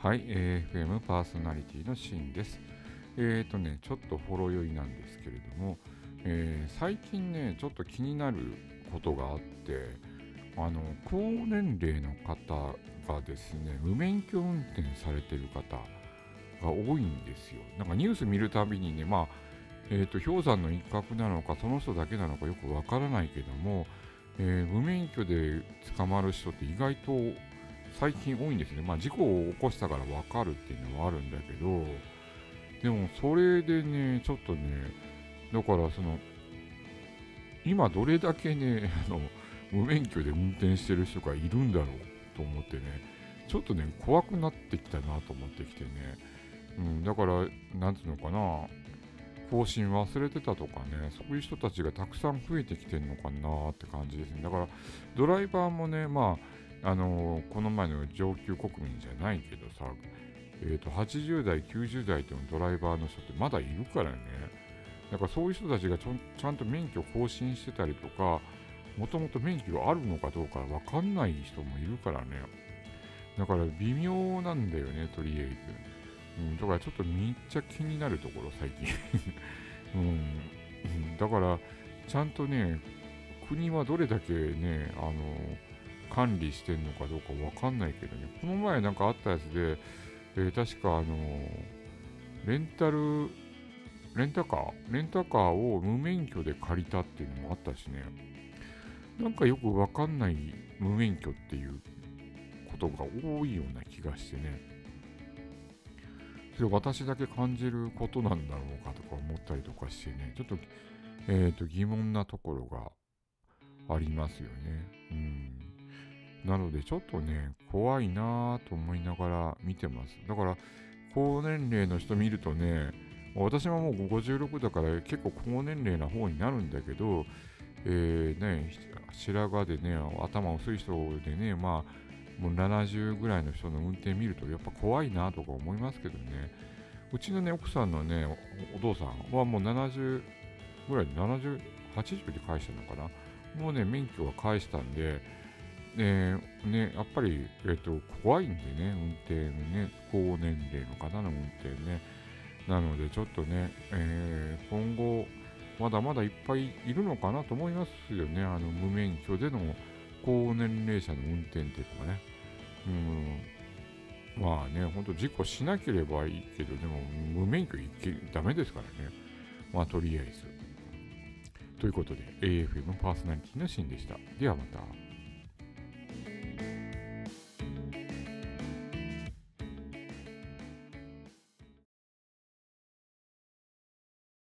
はい、AFM パーソナリティのシーンです。えっ、ー、とね、ちょっとほろ酔いなんですけれども、えー、最近ね、ちょっと気になることがあって、あの、高年齢の方がですね、無免許運転されてる方が多いんですよ。なんかニュース見るたびにね、まあ、え、ー、と、氷山の一角なのか、その人だけなのかよくわからないけども、え無免許で捕まる人って意外と最近多いんですね。まあ事故を起こしたから分かるっていうのはあるんだけど、でもそれでね、ちょっとね、だからその、今どれだけね、あの、無免許で運転してる人がいるんだろうと思ってね、ちょっとね、怖くなってきたなと思ってきてね、うん、だから、なんていうのかな、更新忘れてたとかね、そういう人たちがたくさん増えてきてるのかなって感じですね。だから、ドライバーもね、まあ、あのこの前の上級国民じゃないけどさ、えーと、80代、90代のドライバーの人ってまだいるからね。だからそういう人たちがちゃんと免許更新してたりとか、もともと免許があるのかどうかわかんない人もいるからね。だから微妙なんだよね、とりあえず。うん、だからちょっとめっちゃ気になるところ、最近。うん、だから、ちゃんとね、国はどれだけね、あの、管理してんのかどうかわかんないけどね、この前なんかあったやつで、えー、確かあのレンタル、レンタカー？レンタカーを無免許で借りたっていうのもあったしね、なんかよくわかんない無免許っていうことが多いような気がしてね、それ私だけ感じることなんだろうかとか思ったりとかしてね、ちょっと、えっ、ー、と疑問なところがありますよね。うん。なのでちょっとね、怖いなぁと思いながら見てます。だから、高年齢の人見るとね、私ももう56だから結構高年齢な方になるんだけど、えー、ね、白髪でね、頭薄い人でね、まあ、もう70ぐらいの人の運転見るとやっぱ怖いなとか思いますけどね、うちのね、奥さんのね、お父さんはもう70ぐらいで70、80で返したのかな。もうね、免許は返したんで、えー、ね、やっぱり、えっ、ー、と、怖いんでね、運転ね、高年齢の方の運転ね。なので、ちょっとね、えー、今後、まだまだいっぱいいるのかなと思いますよね。あの、無免許での高年齢者の運転っていうのはね。うん。まあね、ほんと事故しなければいいけど、でも無免許いけダメですからね。まあとりあえず。ということで、AFM パーソナリティのシーンでした。ではまた。